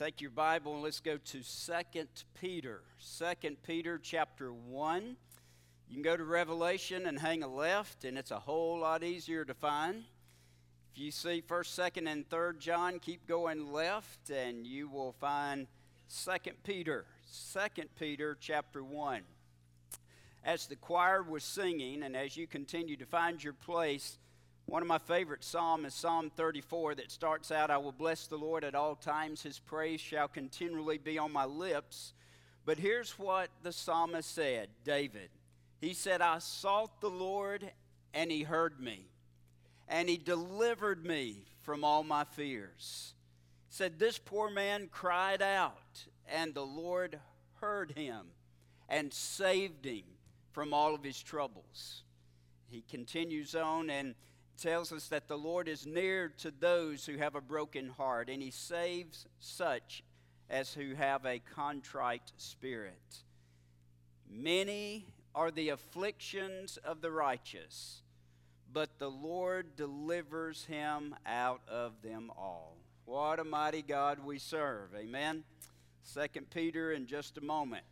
Take your Bible and let's go to 2 Peter. 2 Peter chapter 1. You can go to Revelation and hang a left, and it's a whole lot easier to find. If you see 1st, 2nd, and 3rd John, keep going left, and you will find 2 Peter. 2 Peter chapter 1. As the choir was singing, and as you continue to find your place, one of my favorite psalms is Psalm 34 that starts out, I will bless the Lord at all times, his praise shall continually be on my lips. But here's what the psalmist said David. He said, I sought the Lord, and he heard me, and he delivered me from all my fears. He said, This poor man cried out, and the Lord heard him and saved him from all of his troubles. He continues on and tells us that the Lord is near to those who have a broken heart, and He saves such as who have a contrite spirit. Many are the afflictions of the righteous, but the Lord delivers him out of them all. What a mighty God we serve. Amen. Second Peter in just a moment.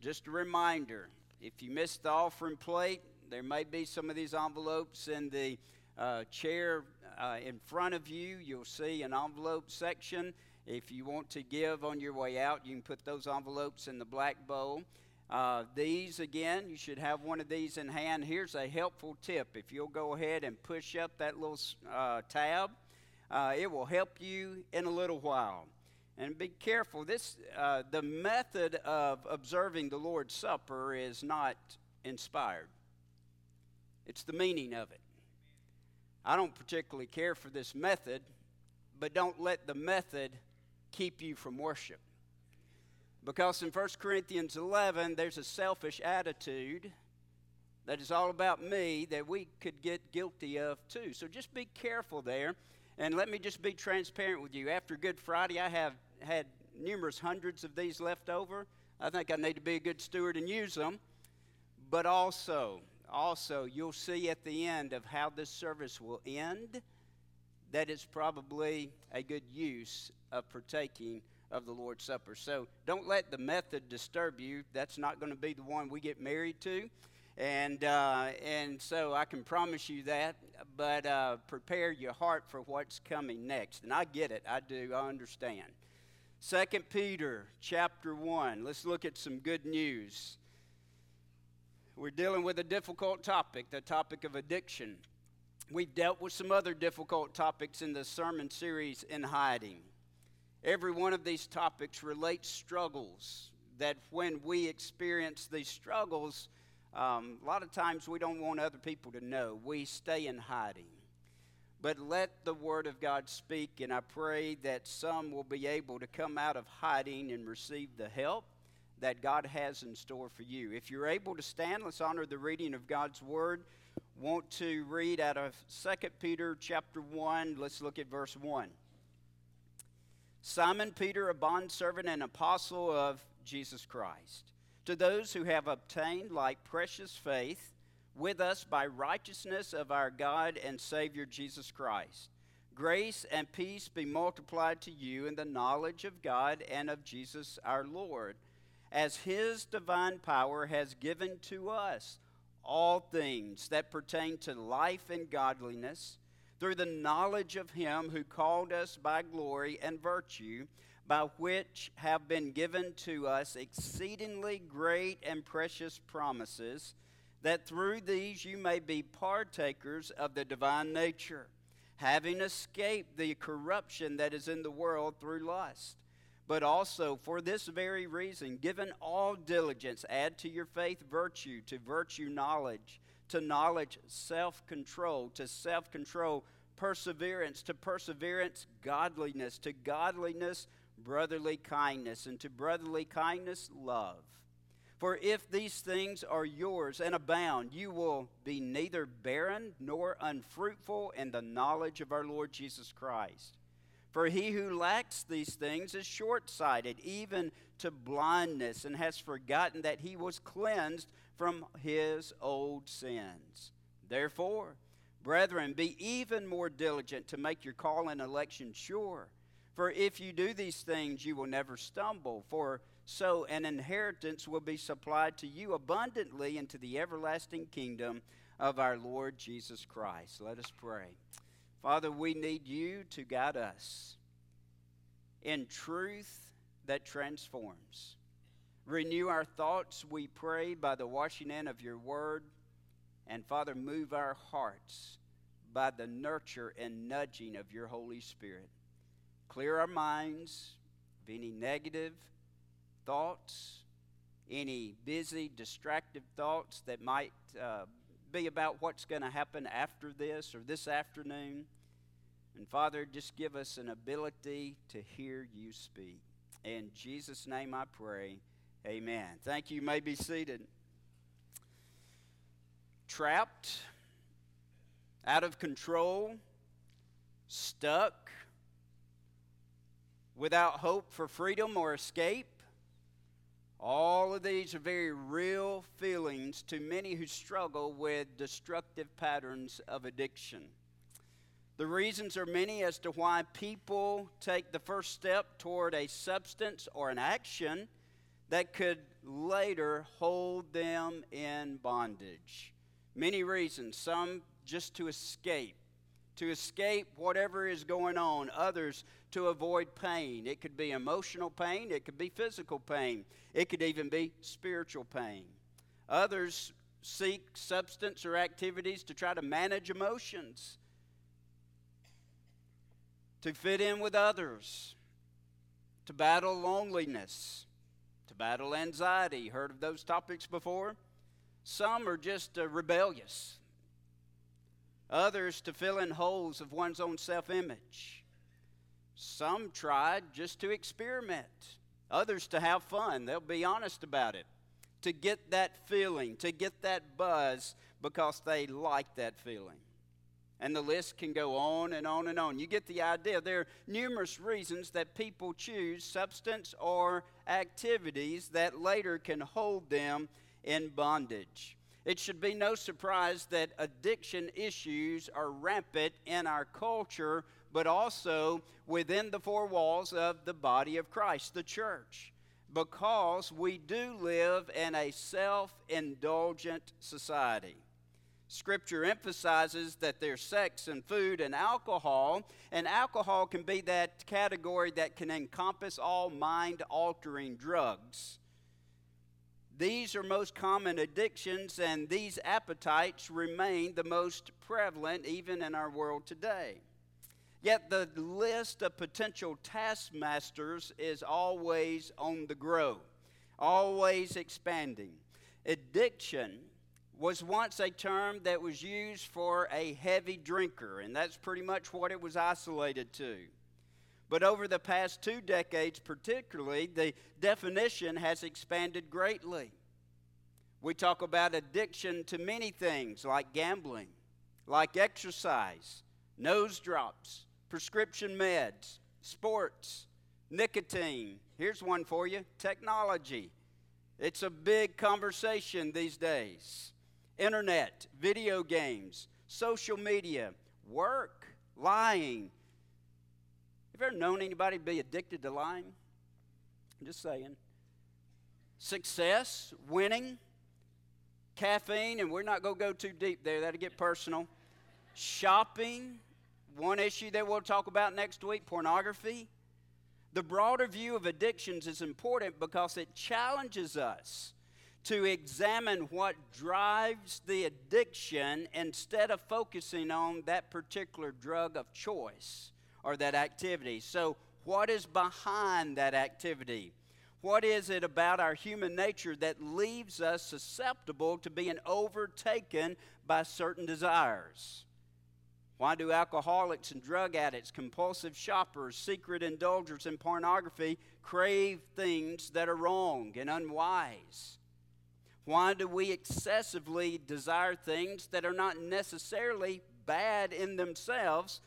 Just a reminder if you missed the offering plate, there may be some of these envelopes in the uh, chair uh, in front of you, you'll see an envelope section. If you want to give on your way out, you can put those envelopes in the black bowl. Uh, these, again, you should have one of these in hand. Here's a helpful tip. If you'll go ahead and push up that little uh, tab, uh, it will help you in a little while. And be careful. This, uh, the method of observing the Lord's Supper is not inspired. It's the meaning of it. I don't particularly care for this method, but don't let the method keep you from worship. Because in 1 Corinthians 11, there's a selfish attitude that is all about me that we could get guilty of too. So just be careful there. And let me just be transparent with you. After Good Friday, I have had numerous hundreds of these left over. I think I need to be a good steward and use them. But also, also, you'll see at the end of how this service will end that it's probably a good use of partaking of the Lord's Supper. So don't let the method disturb you. That's not going to be the one we get married to. And, uh, and so I can promise you that, but uh, prepare your heart for what's coming next. And I get it, I do, I understand. Second Peter chapter 1. Let's look at some good news. We're dealing with a difficult topic, the topic of addiction. We've dealt with some other difficult topics in the sermon series, In Hiding. Every one of these topics relates struggles that when we experience these struggles, um, a lot of times we don't want other people to know. We stay in hiding. But let the Word of God speak, and I pray that some will be able to come out of hiding and receive the help that God has in store for you. If you're able to stand, let's honor the reading of God's word. Want to read out of 2 Peter chapter 1. Let's look at verse 1. Simon Peter, a bondservant and apostle of Jesus Christ, to those who have obtained like precious faith with us by righteousness of our God and Savior Jesus Christ. Grace and peace be multiplied to you in the knowledge of God and of Jesus our Lord as his divine power has given to us all things that pertain to life and godliness through the knowledge of him who called us by glory and virtue, by which have been given to us exceedingly great and precious promises, that through these you may be partakers of the divine nature, having escaped the corruption that is in the world through lust but also for this very reason, given all diligence, add to your faith virtue, to virtue knowledge, to knowledge self control, to self control perseverance, to perseverance godliness, to godliness brotherly kindness, and to brotherly kindness love. For if these things are yours and abound, you will be neither barren nor unfruitful in the knowledge of our Lord Jesus Christ. For he who lacks these things is short sighted, even to blindness, and has forgotten that he was cleansed from his old sins. Therefore, brethren, be even more diligent to make your call and election sure. For if you do these things, you will never stumble. For so an inheritance will be supplied to you abundantly into the everlasting kingdom of our Lord Jesus Christ. Let us pray. Father, we need you to guide us in truth that transforms. Renew our thoughts, we pray, by the washing in of your word. And Father, move our hearts by the nurture and nudging of your Holy Spirit. Clear our minds of any negative thoughts, any busy, distracted thoughts that might uh, be about what's going to happen after this or this afternoon. And Father, just give us an ability to hear you speak. In Jesus' name I pray. Amen. Thank you. You may be seated. Trapped, out of control, stuck, without hope for freedom or escape. All of these are very real feelings to many who struggle with destructive patterns of addiction. The reasons are many as to why people take the first step toward a substance or an action that could later hold them in bondage. Many reasons, some just to escape, to escape whatever is going on, others to avoid pain. It could be emotional pain, it could be physical pain, it could even be spiritual pain. Others seek substance or activities to try to manage emotions to fit in with others, to battle loneliness, to battle anxiety. Heard of those topics before? Some are just uh, rebellious, others to fill in holes of one's own self image. Some tried just to experiment, others to have fun. They'll be honest about it, to get that feeling, to get that buzz because they like that feeling. And the list can go on and on and on. You get the idea. There are numerous reasons that people choose substance or activities that later can hold them in bondage. It should be no surprise that addiction issues are rampant in our culture, but also within the four walls of the body of Christ, the church, because we do live in a self indulgent society. Scripture emphasizes that there's sex and food and alcohol, and alcohol can be that category that can encompass all mind altering drugs. These are most common addictions, and these appetites remain the most prevalent even in our world today. Yet the list of potential taskmasters is always on the grow, always expanding. Addiction was once a term that was used for a heavy drinker, and that's pretty much what it was isolated to. But over the past two decades, particularly, the definition has expanded greatly. We talk about addiction to many things like gambling, like exercise, nose drops, prescription meds, sports, nicotine. Here's one for you technology. It's a big conversation these days internet, video games, social media, work, lying. Have you ever known anybody be addicted to lying? I'm just saying. Success, winning, caffeine, and we're not going to go too deep there, that'll get personal. Shopping, one issue that we'll talk about next week pornography. The broader view of addictions is important because it challenges us to examine what drives the addiction instead of focusing on that particular drug of choice or that activity. So, what is behind that activity? What is it about our human nature that leaves us susceptible to being overtaken by certain desires? Why do alcoholics and drug addicts, compulsive shoppers, secret indulgers in pornography crave things that are wrong and unwise? Why do we excessively desire things that are not necessarily bad in themselves?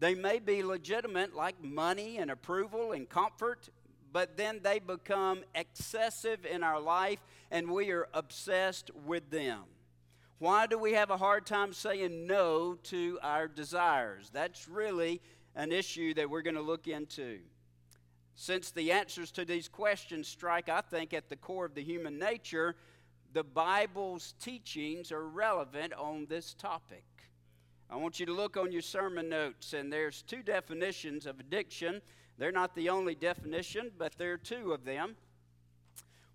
They may be legitimate, like money and approval and comfort, but then they become excessive in our life and we are obsessed with them. Why do we have a hard time saying no to our desires? That's really an issue that we're going to look into. Since the answers to these questions strike, I think, at the core of the human nature, the Bible's teachings are relevant on this topic. I want you to look on your sermon notes, and there's two definitions of addiction. They're not the only definition, but there are two of them.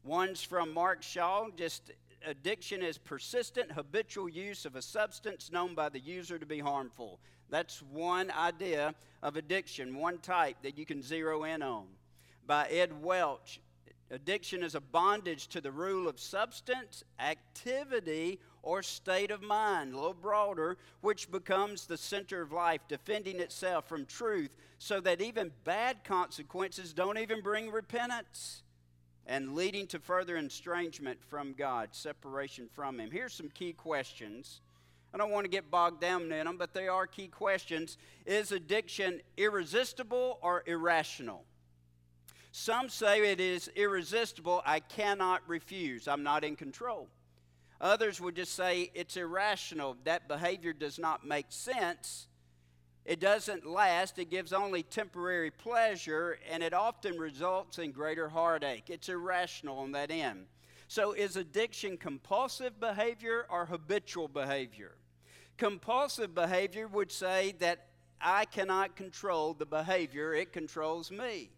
One's from Mark Shaw, just addiction is persistent, habitual use of a substance known by the user to be harmful. That's one idea of addiction, one type that you can zero in on. By Ed Welch, addiction is a bondage to the rule of substance, activity, or state of mind, a little broader, which becomes the center of life, defending itself from truth, so that even bad consequences don't even bring repentance and leading to further estrangement from God, separation from Him. Here's some key questions. I don't want to get bogged down in them, but they are key questions. Is addiction irresistible or irrational? Some say it is irresistible. I cannot refuse. I'm not in control. Others would just say it's irrational. That behavior does not make sense. It doesn't last, it gives only temporary pleasure, and it often results in greater heartache. It's irrational on that end. So, is addiction compulsive behavior or habitual behavior? Compulsive behavior would say that I cannot control the behavior, it controls me.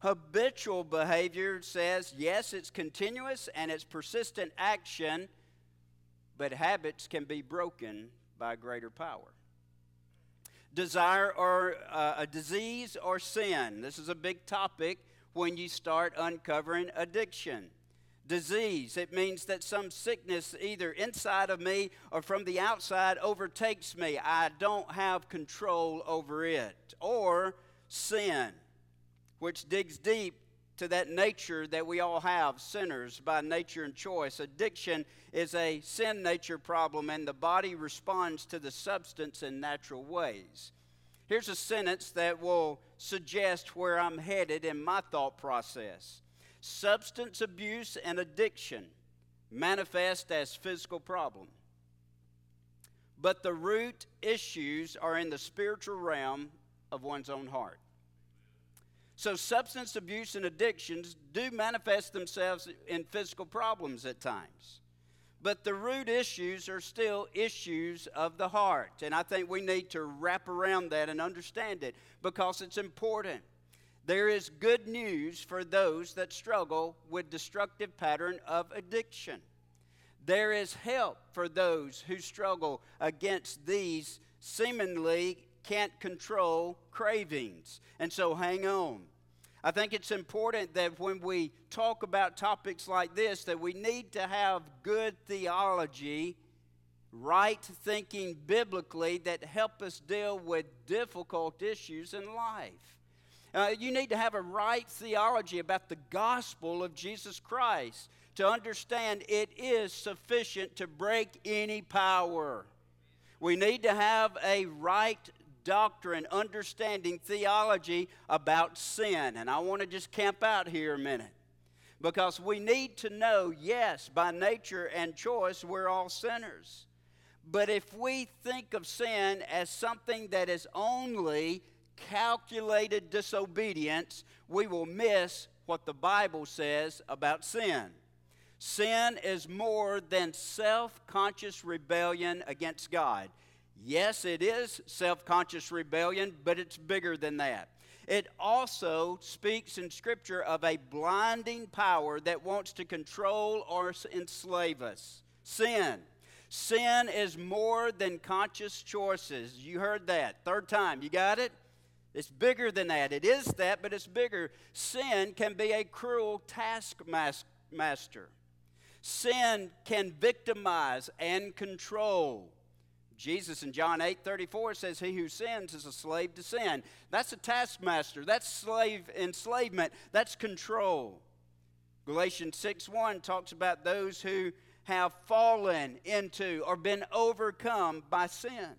Habitual behavior says, yes, it's continuous and it's persistent action, but habits can be broken by greater power desire or uh, a disease or sin. This is a big topic when you start uncovering addiction. Disease, it means that some sickness, either inside of me or from the outside, overtakes me. I don't have control over it. Or sin, which digs deep to that nature that we all have, sinners by nature and choice. Addiction is a sin nature problem, and the body responds to the substance in natural ways. Here's a sentence that will suggest where I'm headed in my thought process substance abuse and addiction manifest as physical problem but the root issues are in the spiritual realm of one's own heart so, substance abuse and addictions do manifest themselves in physical problems at times. But the root issues are still issues of the heart. And I think we need to wrap around that and understand it because it's important. There is good news for those that struggle with destructive pattern of addiction. There is help for those who struggle against these seemingly can't control cravings. And so hang on. I think it's important that when we talk about topics like this that we need to have good theology, right thinking biblically that help us deal with difficult issues in life. Uh, you need to have a right theology about the gospel of Jesus Christ to understand it is sufficient to break any power. We need to have a right doctrine, understanding theology about sin. And I want to just camp out here a minute because we need to know yes, by nature and choice, we're all sinners. But if we think of sin as something that is only calculated disobedience, we will miss what the Bible says about sin. Sin is more than self conscious rebellion against God. Yes, it is self conscious rebellion, but it's bigger than that. It also speaks in Scripture of a blinding power that wants to control or enslave us sin. Sin is more than conscious choices. You heard that. Third time. You got it? It's bigger than that. It is that, but it's bigger. Sin can be a cruel taskmaster. Sin can victimize and control. Jesus in John 8 34 says, He who sins is a slave to sin. That's a taskmaster. That's slave enslavement. That's control. Galatians 6 1 talks about those who have fallen into or been overcome by sin.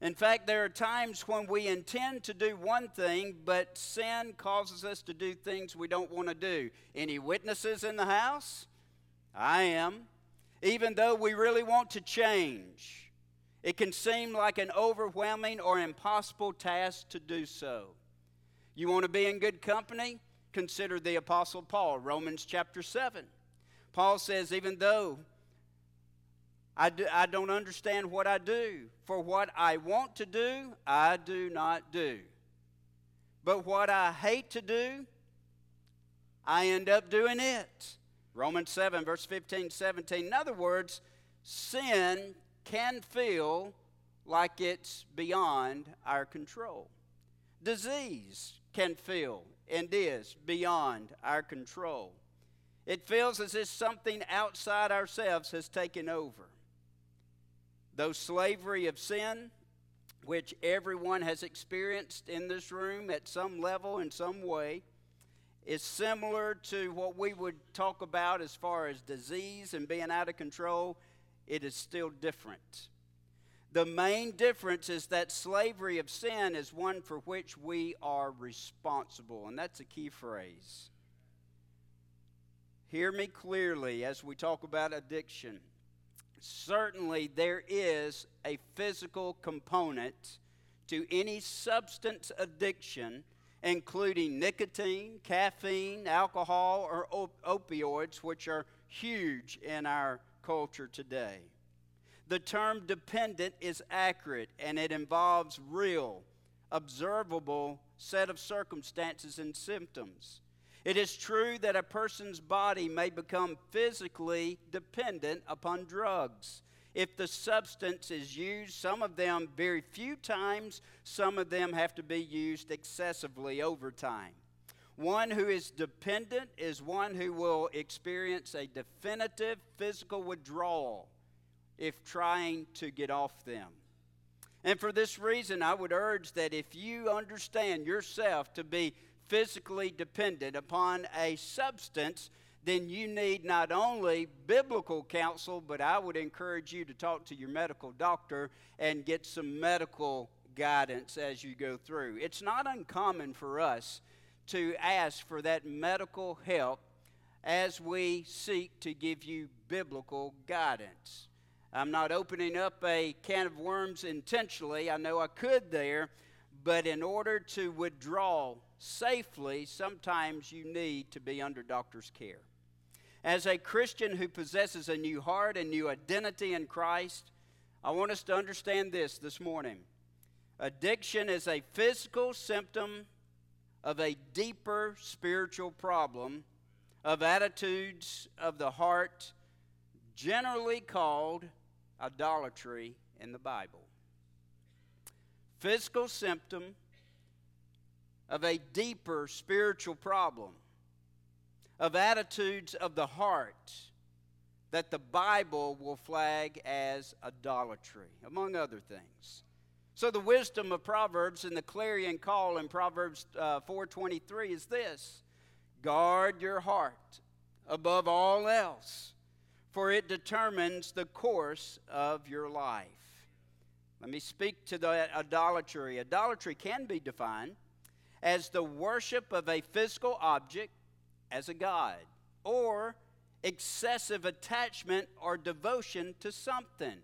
In fact, there are times when we intend to do one thing, but sin causes us to do things we don't want to do. Any witnesses in the house? I am. Even though we really want to change. It can seem like an overwhelming or impossible task to do so. You want to be in good company? Consider the Apostle Paul, Romans chapter 7. Paul says, Even though I, do, I don't understand what I do, for what I want to do, I do not do. But what I hate to do, I end up doing it. Romans 7, verse 15, 17. In other words, sin can feel like it's beyond our control. Disease can feel and is beyond our control. It feels as if something outside ourselves has taken over. Though slavery of sin, which everyone has experienced in this room at some level, in some way, is similar to what we would talk about as far as disease and being out of control, it is still different. The main difference is that slavery of sin is one for which we are responsible, and that's a key phrase. Hear me clearly as we talk about addiction. Certainly, there is a physical component to any substance addiction including nicotine, caffeine, alcohol, or op- opioids, which are huge in our culture today. The term dependent is accurate and it involves real, observable set of circumstances and symptoms. It is true that a person's body may become physically dependent upon drugs if the substance is used, some of them very few times, some of them have to be used excessively over time. One who is dependent is one who will experience a definitive physical withdrawal if trying to get off them. And for this reason, I would urge that if you understand yourself to be physically dependent upon a substance, then you need not only biblical counsel, but I would encourage you to talk to your medical doctor and get some medical guidance as you go through. It's not uncommon for us to ask for that medical help as we seek to give you biblical guidance. I'm not opening up a can of worms intentionally. I know I could there, but in order to withdraw safely, sometimes you need to be under doctor's care. As a Christian who possesses a new heart and new identity in Christ, I want us to understand this this morning. Addiction is a physical symptom of a deeper spiritual problem of attitudes of the heart, generally called idolatry in the Bible. Physical symptom of a deeper spiritual problem of attitudes of the heart that the Bible will flag as idolatry, among other things. So the wisdom of Proverbs and the clarion call in Proverbs uh, 4:23 is this: guard your heart above all else, for it determines the course of your life. Let me speak to the idolatry. Idolatry can be defined as the worship of a physical object as a god or excessive attachment or devotion to something.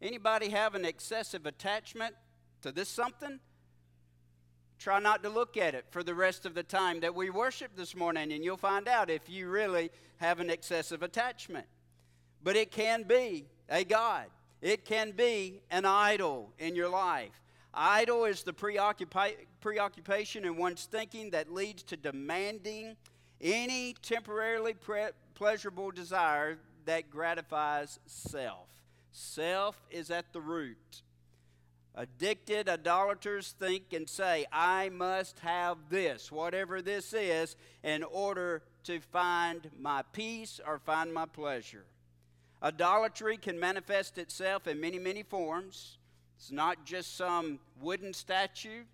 Anybody have an excessive attachment to this something? Try not to look at it for the rest of the time that we worship this morning, and you'll find out if you really have an excessive attachment. But it can be a God, it can be an idol in your life. Idol is the preoccupation in one's thinking that leads to demanding any temporarily pre- pleasurable desire that gratifies self. Self is at the root. Addicted idolaters think and say, I must have this, whatever this is, in order to find my peace or find my pleasure. Idolatry can manifest itself in many, many forms. It's not just some wooden statue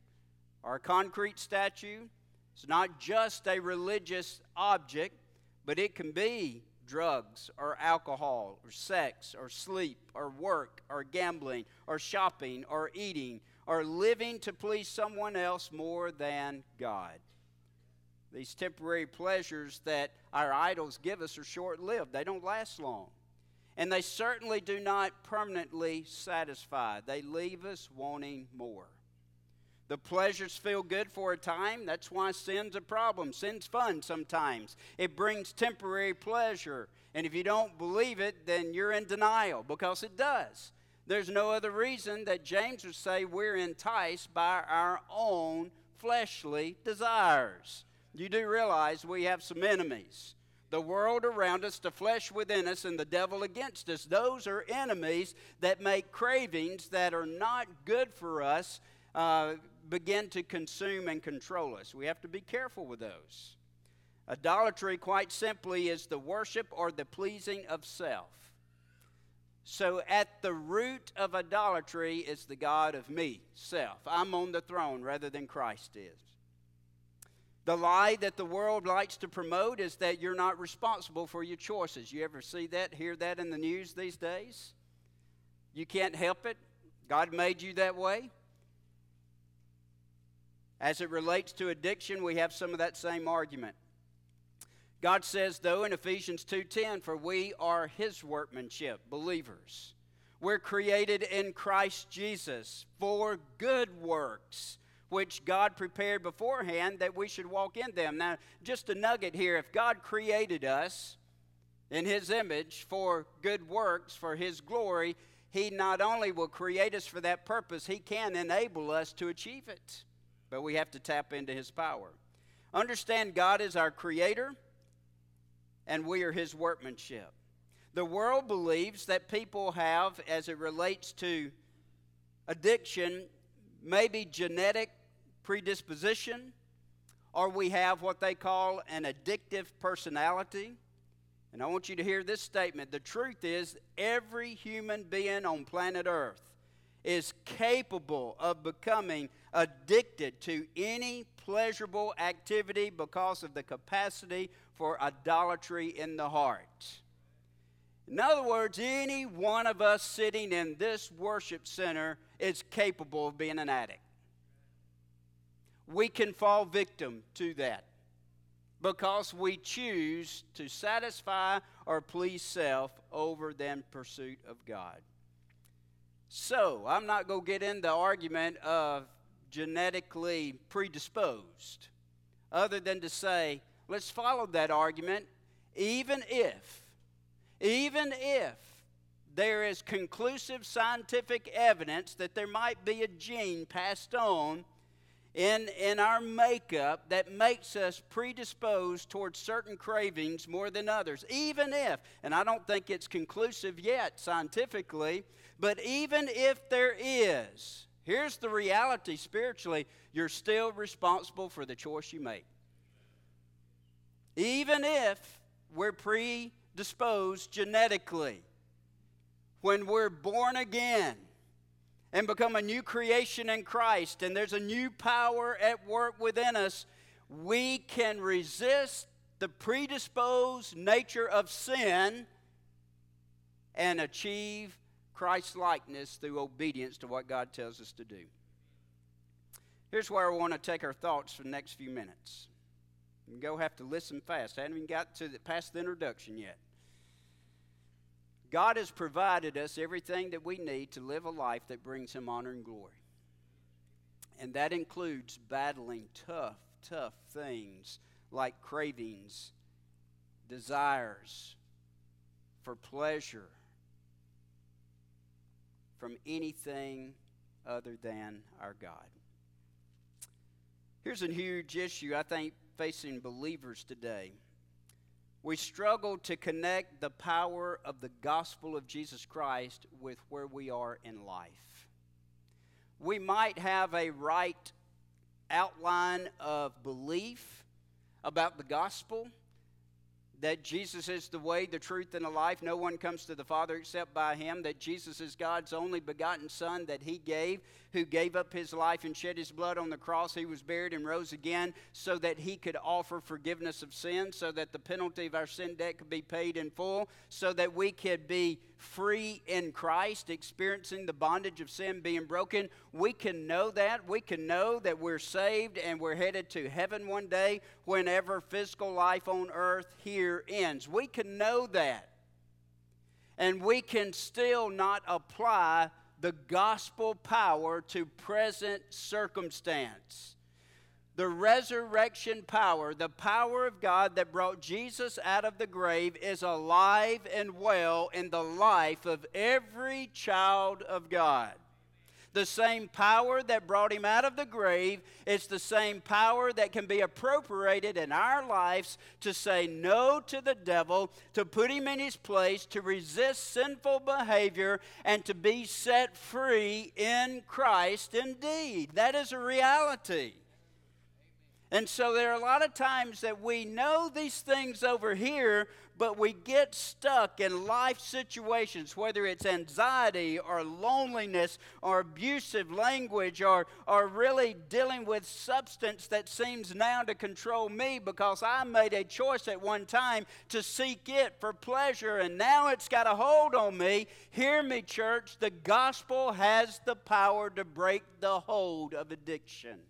or concrete statue. It's not just a religious object, but it can be drugs or alcohol or sex or sleep or work or gambling or shopping or eating or living to please someone else more than God. These temporary pleasures that our idols give us are short lived, they don't last long. And they certainly do not permanently satisfy, they leave us wanting more. The pleasures feel good for a time. That's why sin's a problem. Sin's fun sometimes. It brings temporary pleasure. And if you don't believe it, then you're in denial because it does. There's no other reason that James would say we're enticed by our own fleshly desires. You do realize we have some enemies. The world around us, the flesh within us, and the devil against us. Those are enemies that make cravings that are not good for us uh, begin to consume and control us. We have to be careful with those. Idolatry, quite simply, is the worship or the pleasing of self. So, at the root of idolatry is the God of me, self. I'm on the throne rather than Christ is. The lie that the world likes to promote is that you're not responsible for your choices. You ever see that, hear that in the news these days? You can't help it. God made you that way. As it relates to addiction, we have some of that same argument. God says though in Ephesians 2:10 for we are his workmanship, believers. We're created in Christ Jesus for good works which God prepared beforehand that we should walk in them. Now, just a nugget here if God created us in His image for good works, for His glory, He not only will create us for that purpose, He can enable us to achieve it but we have to tap into His power. Understand God is our Creator, and we are His workmanship. The world believes that people have, as it relates to addiction, maybe genetic predisposition, or we have what they call an addictive personality. And I want you to hear this statement. The truth is, every human being on planet Earth is capable of becoming addicted to any pleasurable activity because of the capacity for idolatry in the heart. In other words, any one of us sitting in this worship center is capable of being an addict. We can fall victim to that because we choose to satisfy or please self over than pursuit of God. So, I'm not going to get into the argument of genetically predisposed, other than to say, let's follow that argument, even if, even if there is conclusive scientific evidence that there might be a gene passed on in, in our makeup that makes us predisposed towards certain cravings more than others. Even if, and I don't think it's conclusive yet scientifically, but even if there is, here's the reality spiritually you're still responsible for the choice you make. Even if we're predisposed genetically, when we're born again and become a new creation in Christ, and there's a new power at work within us, we can resist the predisposed nature of sin and achieve Christ likeness through obedience to what God tells us to do. Here's where I want to take our thoughts for the next few minutes. You go have to listen fast. I haven't even got to the, past the introduction yet. God has provided us everything that we need to live a life that brings Him honor and glory. And that includes battling tough, tough things like cravings, desires for pleasure, from anything other than our God. Here's a huge issue, I think, facing believers today. We struggle to connect the power of the gospel of Jesus Christ with where we are in life. We might have a right outline of belief about the gospel that Jesus is the way, the truth, and the life. No one comes to the Father except by Him. That Jesus is God's only begotten Son that He gave, who gave up His life and shed His blood on the cross. He was buried and rose again so that He could offer forgiveness of sin, so that the penalty of our sin debt could be paid in full, so that we could be free in Christ, experiencing the bondage of sin being broken. We can know that. We can know that we're saved and we're headed to heaven one day whenever physical life on earth here ends. We can know that. And we can still not apply the gospel power to present circumstance. The resurrection power, the power of God that brought Jesus out of the grave, is alive and well in the life of every child of God. The same power that brought him out of the grave is the same power that can be appropriated in our lives to say no to the devil, to put him in his place, to resist sinful behavior, and to be set free in Christ indeed. That is a reality. And so there are a lot of times that we know these things over here, but we get stuck in life situations, whether it's anxiety or loneliness or abusive language or, or really dealing with substance that seems now to control me because I made a choice at one time to seek it for pleasure and now it's got a hold on me. Hear me, church. The gospel has the power to break the hold of addiction.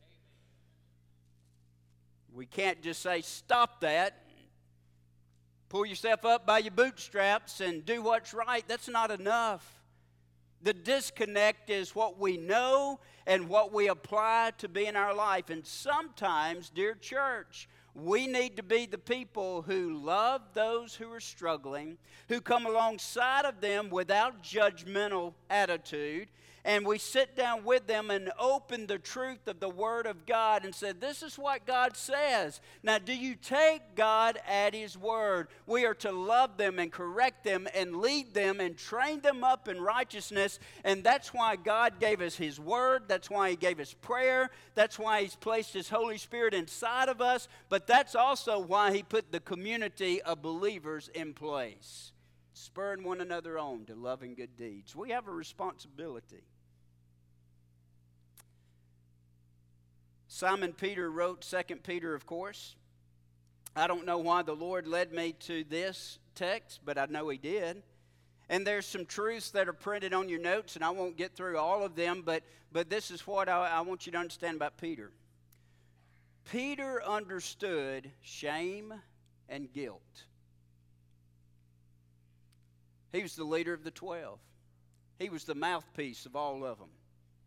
We can't just say, stop that, pull yourself up by your bootstraps and do what's right. That's not enough. The disconnect is what we know and what we apply to be in our life. And sometimes, dear church, we need to be the people who love those who are struggling, who come alongside of them without judgmental attitude, and we sit down with them and open the truth of the Word of God and said, This is what God says. Now, do you take God at His Word? We are to love them and correct them and lead them and train them up in righteousness. And that's why God gave us His Word. That's why He gave us prayer. That's why He's placed His Holy Spirit inside of us. But that's also why He put the community of believers in place spurring one another on to love and good deeds. We have a responsibility. Simon Peter wrote 2 Peter, of course. I don't know why the Lord led me to this text, but I know He did. And there's some truths that are printed on your notes, and I won't get through all of them, but, but this is what I, I want you to understand about Peter. Peter understood shame and guilt. He was the leader of the 12, he was the mouthpiece of all of them.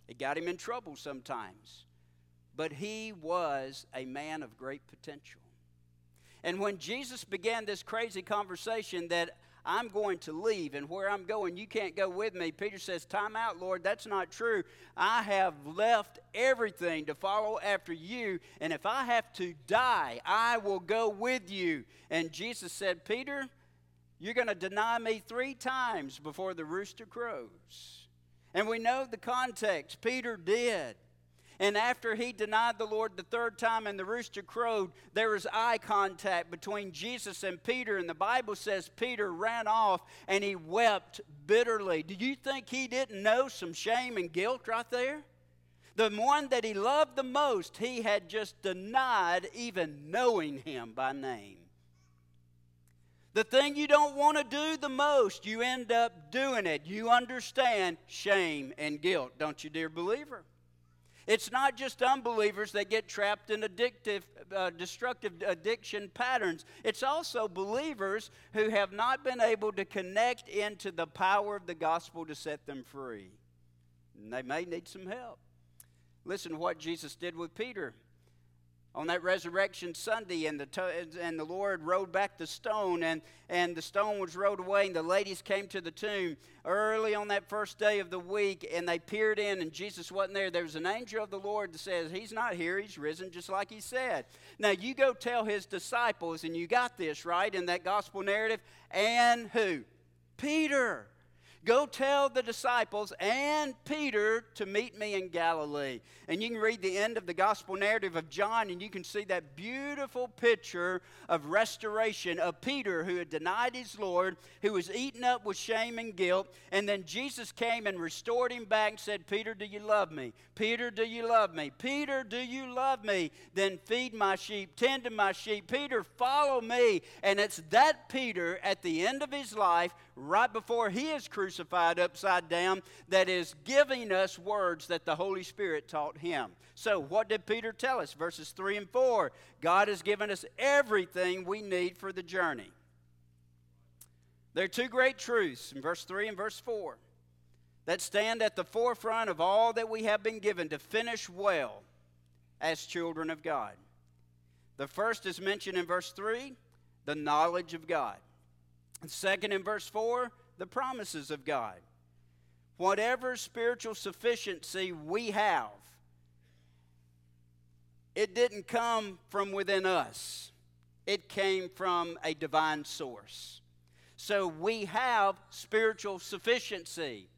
It got him in trouble sometimes but he was a man of great potential. And when Jesus began this crazy conversation that I'm going to leave, and where I'm going, you can't go with me. Peter says, Time out, Lord, that's not true. I have left everything to follow after you, and if I have to die, I will go with you. And Jesus said, Peter, you're going to deny me three times before the rooster crows. And we know the context. Peter did. And after he denied the Lord the third time and the rooster crowed, there was eye contact between Jesus and Peter. And the Bible says Peter ran off and he wept bitterly. Do you think he didn't know some shame and guilt right there? The one that he loved the most, he had just denied even knowing him by name. The thing you don't want to do the most, you end up doing it. You understand shame and guilt, don't you, dear believer? It's not just unbelievers that get trapped in addictive, uh, destructive addiction patterns. It's also believers who have not been able to connect into the power of the gospel to set them free. And they may need some help. Listen to what Jesus did with Peter on that resurrection Sunday, and the, and the Lord rolled back the stone, and, and the stone was rolled away, and the ladies came to the tomb early on that first day of the week, and they peered in, and Jesus wasn't there. There was an angel of the Lord that says, He's not here, He's risen, just like He said. Now, you go tell His disciples, and you got this, right, in that gospel narrative, and who? Peter. Go tell the disciples and Peter to meet me in Galilee. And you can read the end of the gospel narrative of John, and you can see that beautiful picture of restoration of Peter, who had denied his Lord, who was eaten up with shame and guilt. And then Jesus came and restored him back and said, Peter, do you love me? Peter, do you love me? Peter, do you love me? Then feed my sheep, tend to my sheep. Peter, follow me. And it's that Peter at the end of his life, right before he is crucified upside down that is giving us words that the Holy Spirit taught him. So, what did Peter tell us? Verses 3 and 4 God has given us everything we need for the journey. There are two great truths in verse 3 and verse 4. that stand at the forefront of all that we have been given to finish well as children of God. The first is mentioned in verse 3 the knowledge of God. Second, in verse 4, the promises of God. Whatever spiritual sufficiency we have, it didn't come from within us, it came from a divine source. So we have spiritual sufficiency.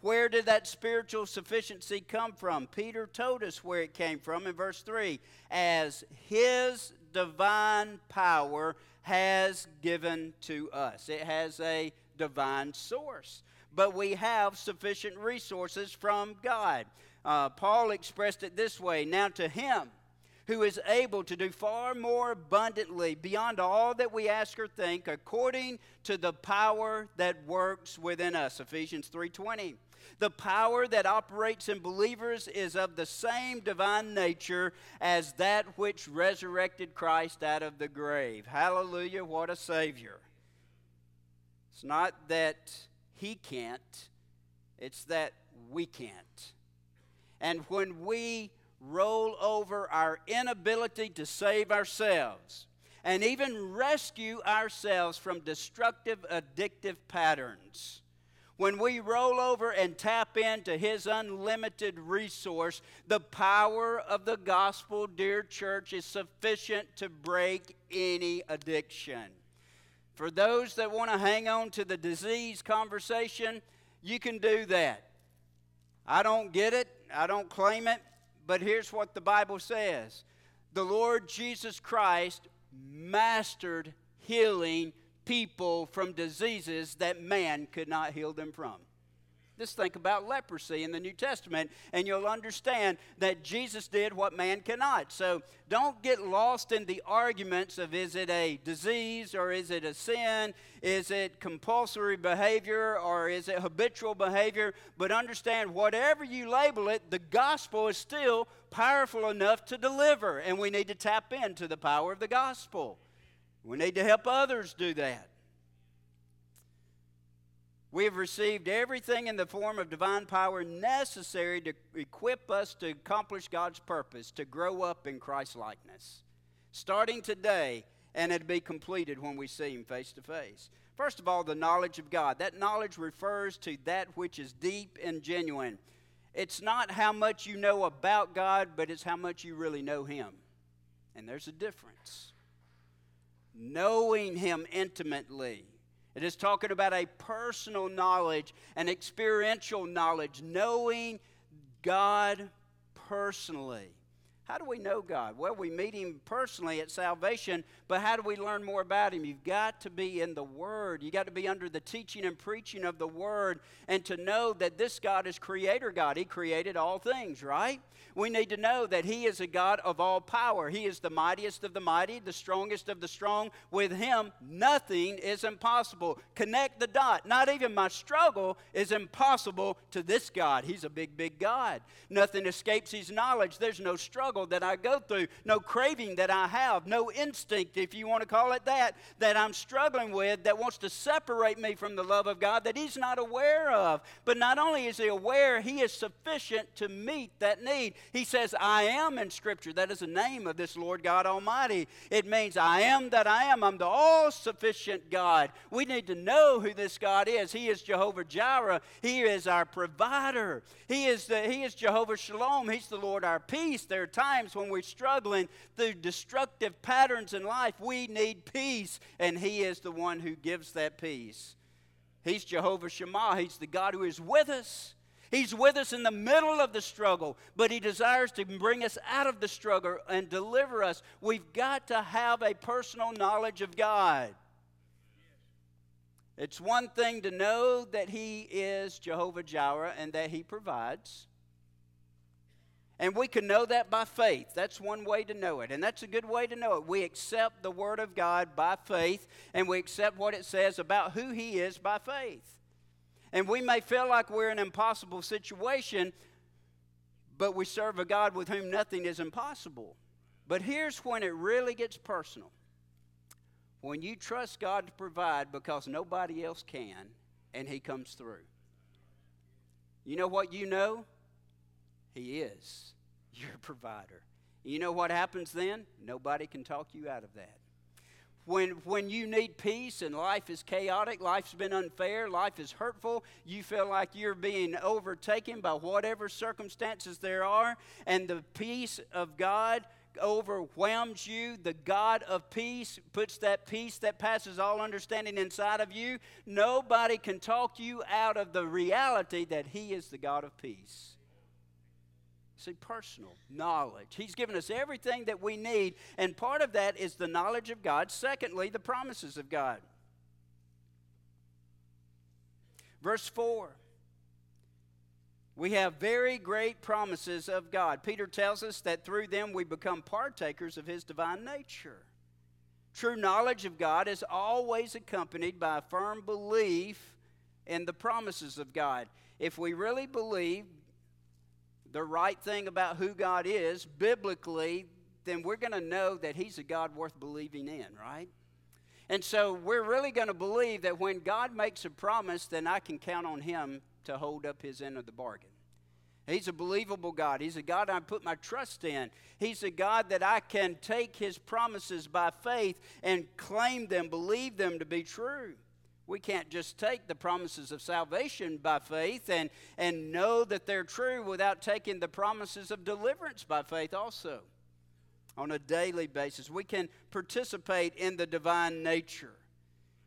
Where did that spiritual sufficiency come from? Peter told us where it came from in verse 3 as his divine power has given to us. It has a divine source. But we have sufficient resources from God. Uh, Paul expressed it this way Now to him who is able to do far more abundantly beyond all that we ask or think according to the power that works within us ephesians 3.20 the power that operates in believers is of the same divine nature as that which resurrected christ out of the grave hallelujah what a savior it's not that he can't it's that we can't and when we roll over our inability to save ourselves and even rescue ourselves from destructive, addictive patterns. When we roll over and tap into His unlimited resource, the power of the gospel, dear church, is sufficient to break any addiction. For those that want to hang on to the disease conversation, you can do that. I don't get it, I don't claim it, but here's what the Bible says the Lord Jesus Christ mastered healing people from diseases that man could not heal them from. Just think about leprosy in the New Testament, and you'll understand that Jesus did what man cannot. So don't get lost in the arguments of is it a disease or is it a sin? Is it compulsory behavior or is it habitual behavior? But understand whatever you label it, the gospel is still powerful enough to deliver, and we need to tap into the power of the gospel. We need to help others do that. We have received everything in the form of divine power necessary to equip us to accomplish God's purpose, to grow up in Christ likeness. Starting today, and it'll be completed when we see Him face to face. First of all, the knowledge of God. That knowledge refers to that which is deep and genuine. It's not how much you know about God, but it's how much you really know Him. And there's a difference. Knowing Him intimately it is talking about a personal knowledge, an experiential knowledge, knowing God personally. How do we know God? Well, we meet Him personally at salvation, but how do we learn more about Him? You've got to be in the Word. You've got to be under the teaching and preaching of the Word and to know that this God is Creator God. He created all things, right? We need to know that He is a God of all power. He is the mightiest of the mighty, the strongest of the strong. With Him, nothing is impossible. Connect the dot. Not even my struggle is impossible to this God. He's a big, big God. Nothing escapes His knowledge. There's no struggle struggle that I go through, no craving that I have, no instinct, if you want to call it that, that I'm struggling with that wants to separate me from the love of God that He's not aware of. But not only is He aware, He is sufficient to meet that need. He says, I am in Scripture. That is the name of this Lord God Almighty. It means I am that I am. I'm the all sufficient God. We need to know who this God is. He is Jehovah Jireh, He is our provider. He is, the, he is Jehovah Shalom. He's the Lord our peace. There are times times when we're struggling through destructive patterns in life, we need peace, and He is the one who gives that peace. He's Jehovah Shammah, He's the God who is with us. He's with us in the middle of the struggle, but He desires to bring us out of the struggle and deliver us. We've got to have a personal knowledge of God. It's one thing to know that He is Jehovah Jireh and that He provides. And we can know that by faith. That's one way to know it. And that's a good way to know it. We accept the Word of God by faith, and we accept what it says about who He is by faith. And we may feel like we're in an impossible situation, but we serve a God with whom nothing is impossible. But here's when it really gets personal when you trust God to provide because nobody else can, and He comes through. You know what you know? He is your provider. You know what happens then? Nobody can talk you out of that. When, when you need peace and life is chaotic, life's been unfair, life is hurtful, you feel like you're being overtaken by whatever circumstances there are, and the peace of God overwhelms you, the God of peace puts that peace that passes all understanding inside of you, nobody can talk you out of the reality that He is the God of peace. See, personal knowledge. He's given us everything that we need, and part of that is the knowledge of God. Secondly, the promises of God. Verse 4 we have very great promises of God. Peter tells us that through them we become partakers of his divine nature. True knowledge of God is always accompanied by a firm belief in the promises of God. If we really believe the right thing about who God is biblically, then we're going to know that He's a God worth believing in, right? And so we're really going to believe that when God makes a promise, then I can count on Him to hold up his end of the bargain. He's a believable God. He's a God I put my trust in. He's a God that I can take his promises by faith and claim them, believe them to be true. We can't just take the promises of salvation by faith and, and know that they're true without taking the promises of deliverance by faith also. On a daily basis, we can participate in the divine nature.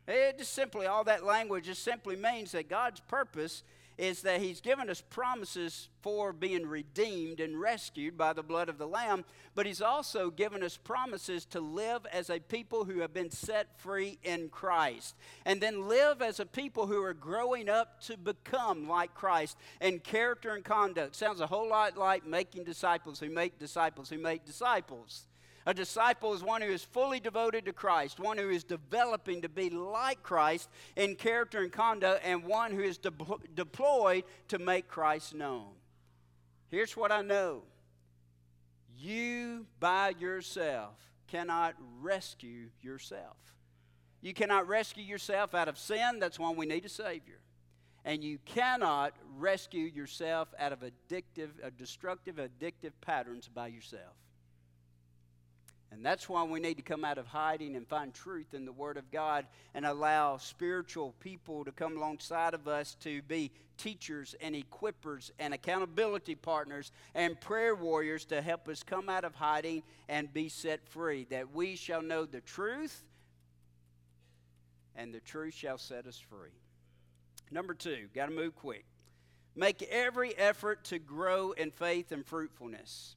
It just simply, all that language just simply means that God's purpose is that he's given us promises for being redeemed and rescued by the blood of the Lamb, but he's also given us promises to live as a people who have been set free in Christ, and then live as a people who are growing up to become like Christ in character and conduct. Sounds a whole lot like making disciples who make disciples who make disciples. A disciple is one who is fully devoted to Christ, one who is developing to be like Christ in character and conduct, and one who is de- deployed to make Christ known. Here's what I know you by yourself cannot rescue yourself. You cannot rescue yourself out of sin. That's why we need a Savior. And you cannot rescue yourself out of addictive, uh, destructive, addictive patterns by yourself. And that's why we need to come out of hiding and find truth in the Word of God and allow spiritual people to come alongside of us to be teachers and equippers and accountability partners and prayer warriors to help us come out of hiding and be set free. That we shall know the truth and the truth shall set us free. Number two, got to move quick. Make every effort to grow in faith and fruitfulness.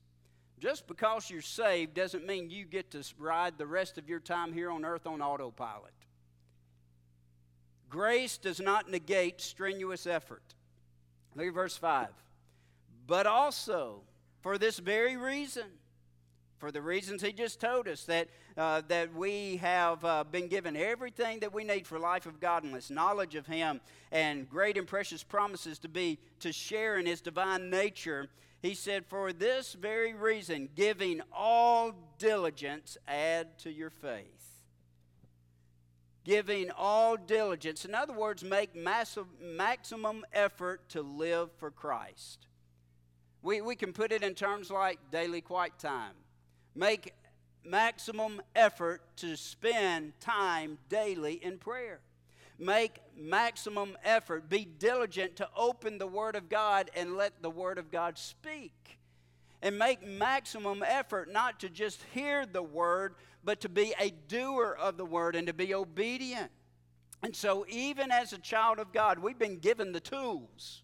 Just because you're saved doesn't mean you get to ride the rest of your time here on earth on autopilot. Grace does not negate strenuous effort. Look at verse 5. But also, for this very reason, for the reasons he just told us, that, uh, that we have uh, been given everything that we need for life of godliness, knowledge of him, and great and precious promises to be to share in his divine nature he said, For this very reason, giving all diligence, add to your faith. Giving all diligence. In other words, make massive, maximum effort to live for Christ. We, we can put it in terms like daily quiet time. Make maximum effort to spend time daily in prayer make maximum effort, be diligent to open the Word of God and let the Word of God speak. And make maximum effort not to just hear the Word, but to be a doer of the Word and to be obedient. And so, even as a child of God, we've been given the tools.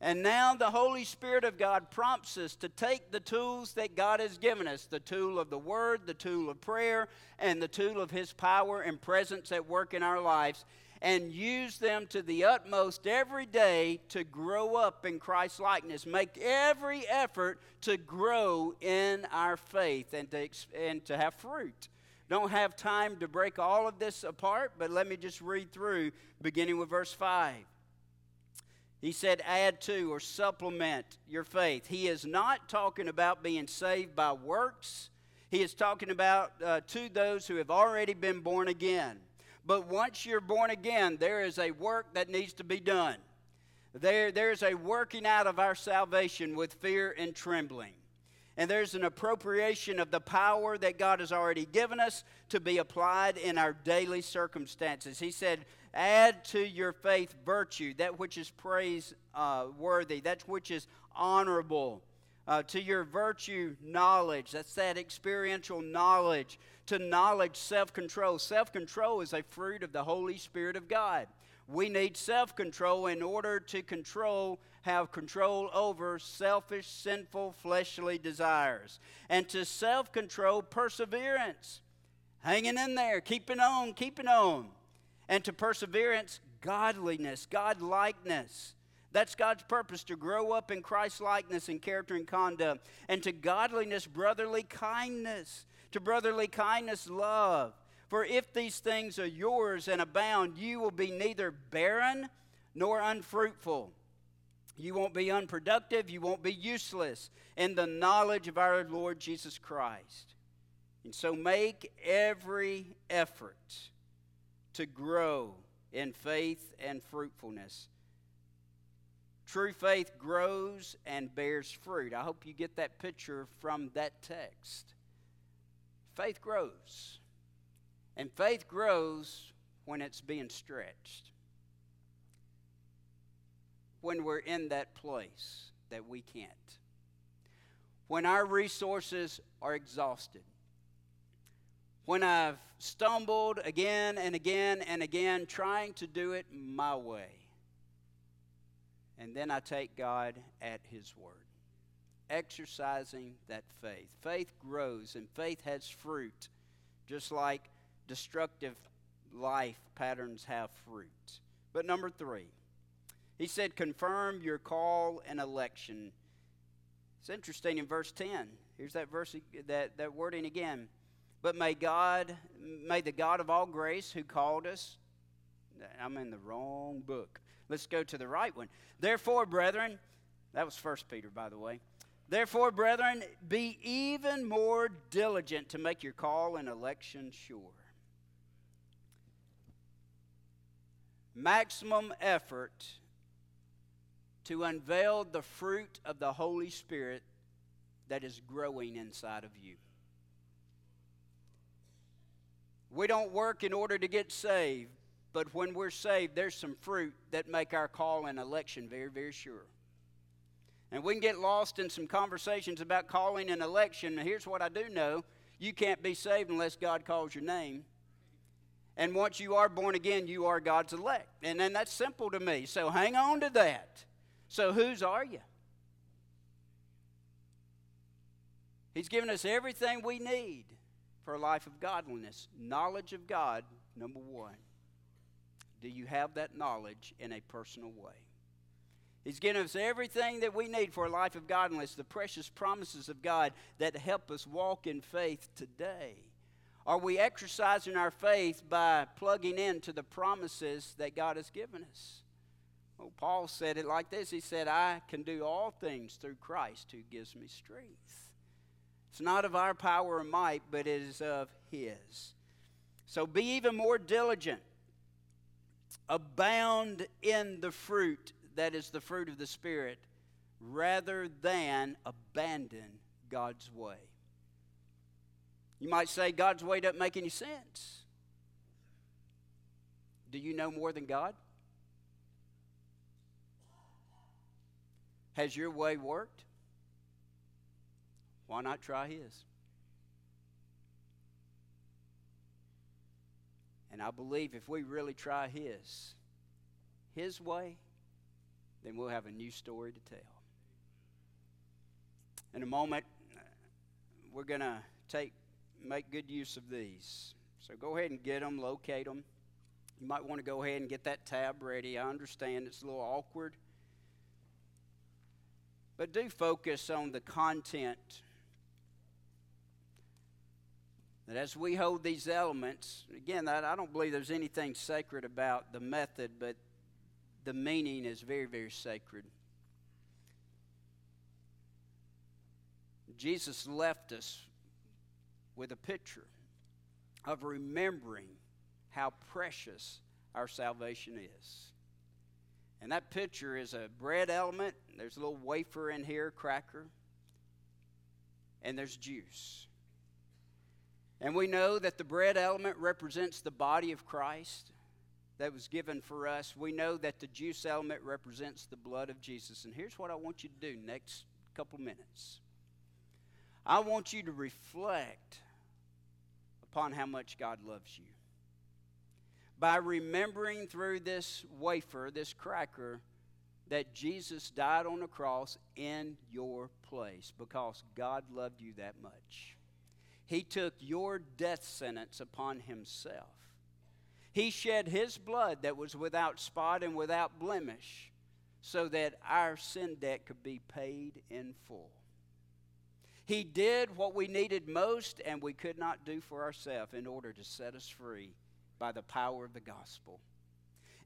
And now the Holy Spirit of God prompts us to take the tools that God has given us the tool of the Word, the tool of prayer, and the tool of His power and presence at work in our lives and use them to the utmost every day to grow up in Christ's likeness. Make every effort to grow in our faith and to, and to have fruit. Don't have time to break all of this apart, but let me just read through beginning with verse 5. He said, add to or supplement your faith. He is not talking about being saved by works. He is talking about uh, to those who have already been born again. But once you're born again, there is a work that needs to be done. There, there's a working out of our salvation with fear and trembling. And there's an appropriation of the power that God has already given us to be applied in our daily circumstances. He said, Add to your faith virtue, that which is praiseworthy, uh, that which is honorable. Uh, to your virtue, knowledge. That's that experiential knowledge. To knowledge, self control. Self control is a fruit of the Holy Spirit of God. We need self control in order to control, have control over selfish, sinful, fleshly desires. And to self control, perseverance. Hanging in there, keeping on, keeping on. And to perseverance, godliness, godlikeness. That's God's purpose to grow up in Christ likeness in character and conduct. And to godliness, brotherly kindness. To brotherly kindness, love. For if these things are yours and abound, you will be neither barren nor unfruitful. You won't be unproductive. You won't be useless in the knowledge of our Lord Jesus Christ. And so make every effort to grow in faith and fruitfulness. True faith grows and bears fruit. I hope you get that picture from that text. Faith grows. And faith grows when it's being stretched. When we're in that place that we can't. When our resources are exhausted. When I've stumbled again and again and again trying to do it my way. And then I take God at His word. Exercising that faith. Faith grows and faith has fruit, just like destructive life patterns have fruit. But number three, he said, confirm your call and election. It's interesting in verse 10. Here's that verse, that, that wording again. But may God, may the God of all grace who called us, I'm in the wrong book. Let's go to the right one. Therefore, brethren, that was First Peter, by the way. Therefore, brethren, be even more diligent to make your call and election sure. maximum effort to unveil the fruit of the Holy Spirit that is growing inside of you. We don't work in order to get saved, but when we're saved, there's some fruit that make our call and election very, very sure. And we can get lost in some conversations about calling and election. And Here's what I do know you can't be saved unless God calls your name. And once you are born again, you are God's elect. And then that's simple to me. So hang on to that. So whose are you? He's given us everything we need for a life of godliness. Knowledge of God, number one. Do you have that knowledge in a personal way? He's given us everything that we need for a life of godliness, the precious promises of God that help us walk in faith today. Are we exercising our faith by plugging into the promises that God has given us? Well, Paul said it like this He said, I can do all things through Christ who gives me strength. It's not of our power or might, but it is of His. So be even more diligent. Abound in the fruit that is the fruit of the Spirit rather than abandon God's way. You might say God's way doesn't make any sense. Do you know more than God? Has your way worked? Why not try His? And I believe if we really try His, His way, then we'll have a new story to tell. In a moment, we're going to take make good use of these. So go ahead and get them, locate them. You might want to go ahead and get that tab ready. I understand it's a little awkward. But do focus on the content. That as we hold these elements, again, I don't believe there's anything sacred about the method, but the meaning is very, very sacred. Jesus left us with a picture of remembering how precious our salvation is. And that picture is a bread element. There's a little wafer in here, cracker. And there's juice. And we know that the bread element represents the body of Christ that was given for us. We know that the juice element represents the blood of Jesus. And here's what I want you to do next couple minutes. I want you to reflect upon how much God loves you. By remembering through this wafer, this cracker, that Jesus died on the cross in your place because God loved you that much. He took your death sentence upon himself. He shed his blood that was without spot and without blemish so that our sin debt could be paid in full. He did what we needed most and we could not do for ourselves in order to set us free by the power of the gospel.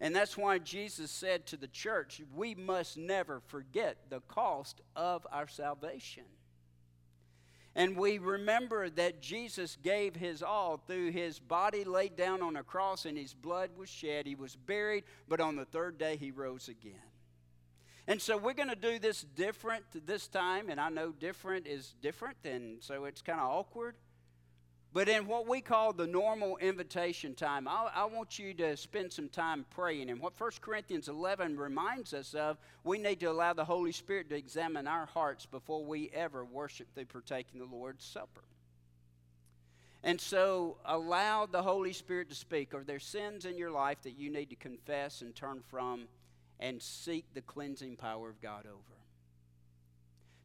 And that's why Jesus said to the church, we must never forget the cost of our salvation. And we remember that Jesus gave his all through his body laid down on a cross and his blood was shed. He was buried, but on the third day he rose again. And so we're going to do this different this time, and I know different is different, and so it's kind of awkward. But in what we call the normal invitation time, I, I, want you to spend some time praying. And what 1 Corinthians 11 reminds us of, we need to allow the Holy Spirit to examine our hearts before we ever worship through partaking the Lord's Supper. And so allow the Holy Spirit to speak. Are there sins in your life that you need to confess and turn from and seek the cleansing power of God over?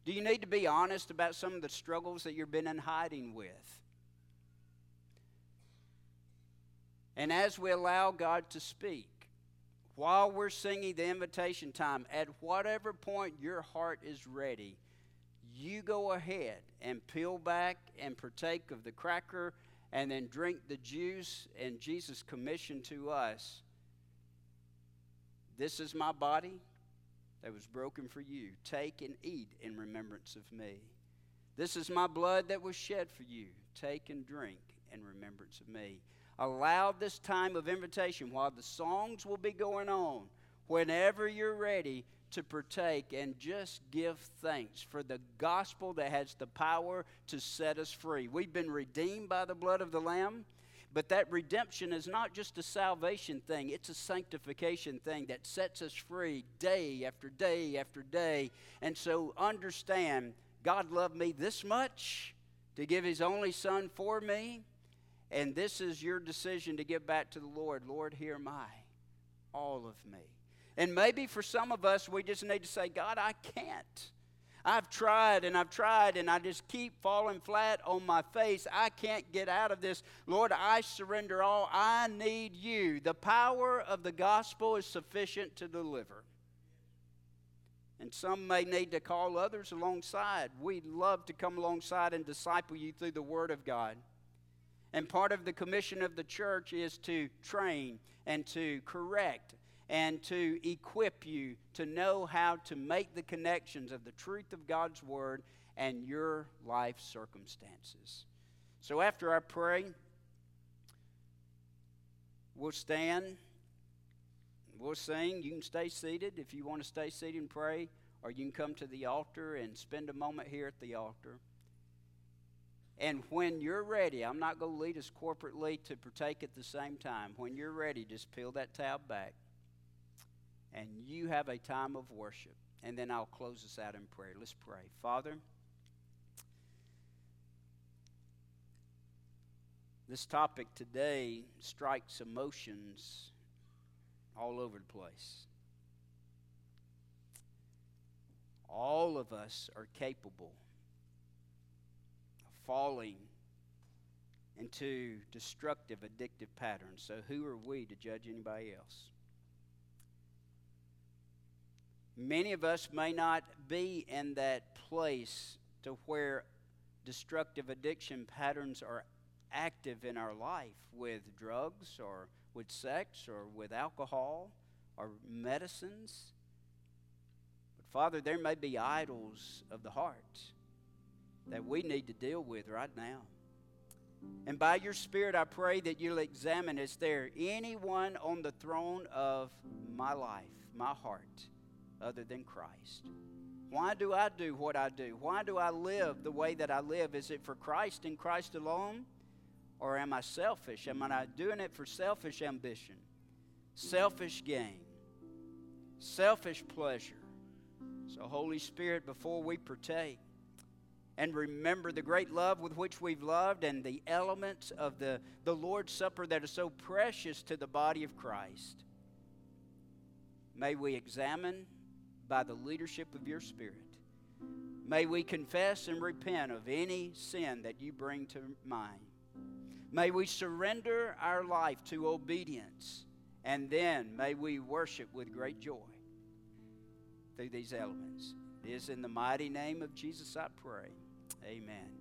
Do you need to be honest about some of the struggles that you've been in hiding with? And as we allow God to speak, while we're singing the invitation time, at whatever point your heart is ready, you go ahead and peel back and partake of the cracker and then drink the juice and Jesus' commission to us. This is my body that was broken for you. Take and eat in remembrance of me. This is my blood that was shed for you. Take and drink in remembrance of me allow this time of invitation while the songs will be going on, whenever you're ready to partake and just give thanks for the gospel that has the power to set us free. We've been redeemed by the blood of the Lamb. But that redemption is not just a salvation thing, it's a sanctification thing that sets us free day after day after day. And so understand God loved me this much to give his only son for me. And this is your decision to give back to the Lord. Lord, hear my, all of me. And maybe for some of us, we just need to say, God, I can't. I've tried and I've tried and I just keep falling flat on my face. I can't get out of this. Lord, I surrender all. I need you. The power of the gospel is sufficient to deliver. And some may need to call others alongside. We'd love to come alongside and disciple you through the Word of God. And part of the commission of the church is to train and to correct and to equip you to know how to make the connections of the truth of God's Word and your life circumstances. So after I pray, we'll stand, we'll sing. You can stay seated if you want to stay seated and pray, or you can come to the altar and spend a moment here at the altar. And when you're ready, I'm not going to lead us corporately to partake at the same time. When you're ready, just peel that tab back and you have a time of worship. And then I'll close us out in prayer. Let's pray. Father, this topic today strikes emotions all over the place. All of us are capable falling into destructive, addictive patterns. So, who are we to judge anybody else? Many of us may not be in that place to where destructive addiction patterns are active in our life with drugs or with sex or with alcohol or medicines. But Father, there may be idols of the heart that we need to deal with right now. And by your Spirit, I pray that you'll examine is there anyone on the throne of my life my heart other than Christ? Why do I do what I do? Why do I live the way that I live? Is it for Christ and Christ alone? Or am I selfish? Am I doing it for selfish ambition, selfish gain, selfish pleasure? So, Holy Spirit, before we partake, and remember the great love with which we've loved and the elements of the, the Lord's Supper that are so precious to the body of Christ. May we examine by the leadership of your Spirit. May we confess and repent of any sin that you bring to mind. May we surrender our life to obedience, and then may we worship with great joy through these elements. It is in the mighty name of Jesus I pray. Amen.